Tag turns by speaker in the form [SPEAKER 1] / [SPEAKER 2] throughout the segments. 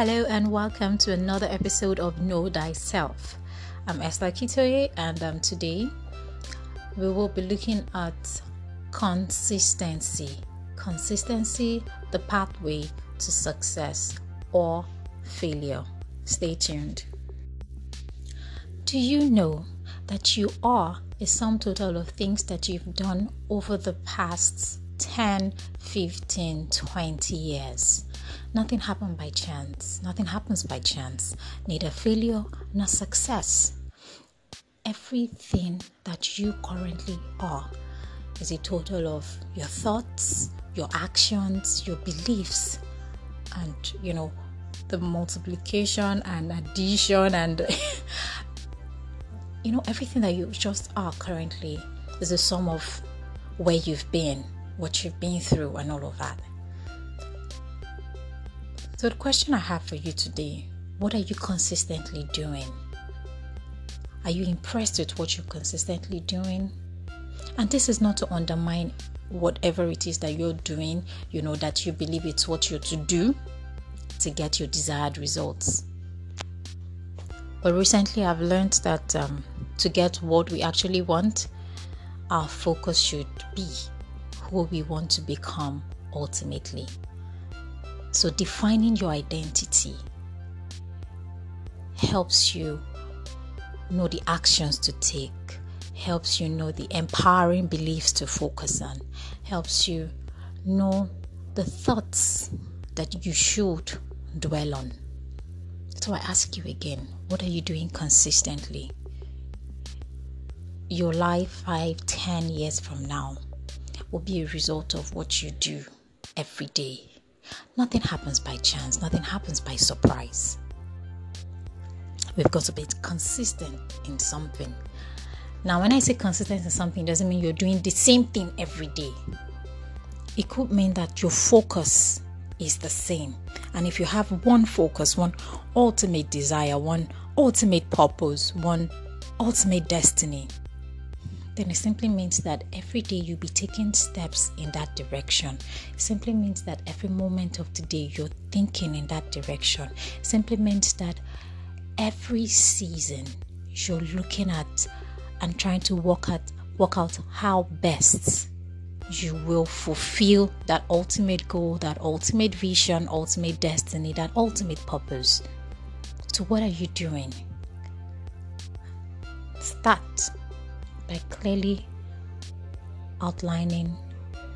[SPEAKER 1] Hello and welcome to another episode of Know Thyself. I'm Esther Kitoye, and um, today we will be looking at consistency. Consistency, the pathway to success or failure. Stay tuned. Do you know that you are a sum total of things that you've done over the past 10, 15, 20 years? Nothing happened by chance. Nothing happens by chance. Neither failure nor success. Everything that you currently are is a total of your thoughts, your actions, your beliefs, and you know, the multiplication and addition and you know, everything that you just are currently is a sum of where you've been, what you've been through, and all of that. So, the question I have for you today what are you consistently doing? Are you impressed with what you're consistently doing? And this is not to undermine whatever it is that you're doing, you know, that you believe it's what you're to do to get your desired results. But recently, I've learned that um, to get what we actually want, our focus should be who we want to become ultimately. So, defining your identity helps you know the actions to take, helps you know the empowering beliefs to focus on, helps you know the thoughts that you should dwell on. So, I ask you again what are you doing consistently? Your life five, ten years from now will be a result of what you do every day Nothing happens by chance, nothing happens by surprise. We've got to be consistent in something. Now, when I say consistent in something, doesn't mean you're doing the same thing every day. It could mean that your focus is the same. And if you have one focus, one ultimate desire, one ultimate purpose, one ultimate destiny, then it simply means that every day you'll be taking steps in that direction. It simply means that every moment of the day you're thinking in that direction. It simply means that every season you're looking at and trying to work at work out how best you will fulfill that ultimate goal, that ultimate vision, ultimate destiny, that ultimate purpose. So what are you doing? Start by clearly outlining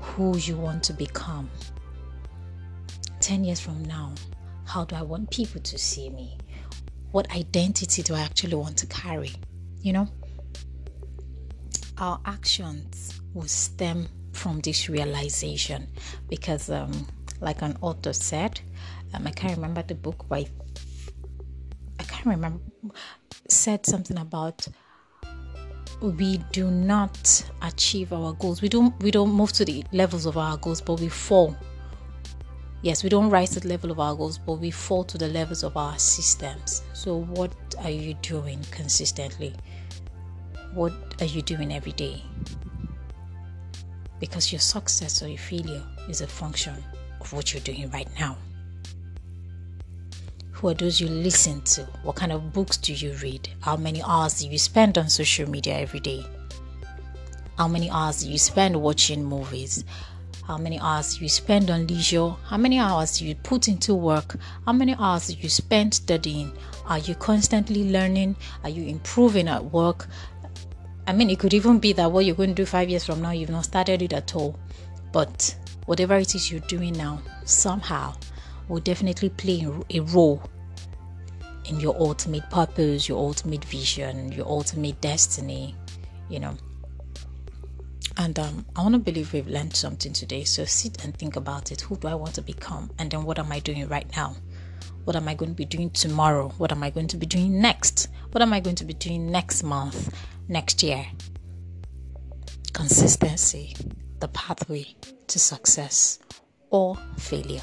[SPEAKER 1] who you want to become. 10 years from now, how do I want people to see me? What identity do I actually want to carry? You know, our actions will stem from this realization because, um, like an author said, um, I can't remember the book, but I can't remember, said something about we do not achieve our goals. We don't we don't move to the levels of our goals but we fall. Yes we don't rise to the level of our goals but we fall to the levels of our systems. So what are you doing consistently? What are you doing every day? Because your success or your failure is a function of what you're doing right now who are those you listen to? What kind of books do you read? How many hours do you spend on social media every day? How many hours do you spend watching movies? How many hours do you spend on leisure? How many hours do you put into work? How many hours do you spend studying? Are you constantly learning? Are you improving at work? I mean, it could even be that what you're going to do five years from now, you've not started it at all. But whatever it is you're doing now, somehow will definitely play a role in your ultimate purpose, your ultimate vision, your ultimate destiny, you know. And um, I want to believe we've learned something today. So sit and think about it. Who do I want to become? And then what am I doing right now? What am I going to be doing tomorrow? What am I going to be doing next? What am I going to be doing next month, next year? Consistency, the pathway to success or failure.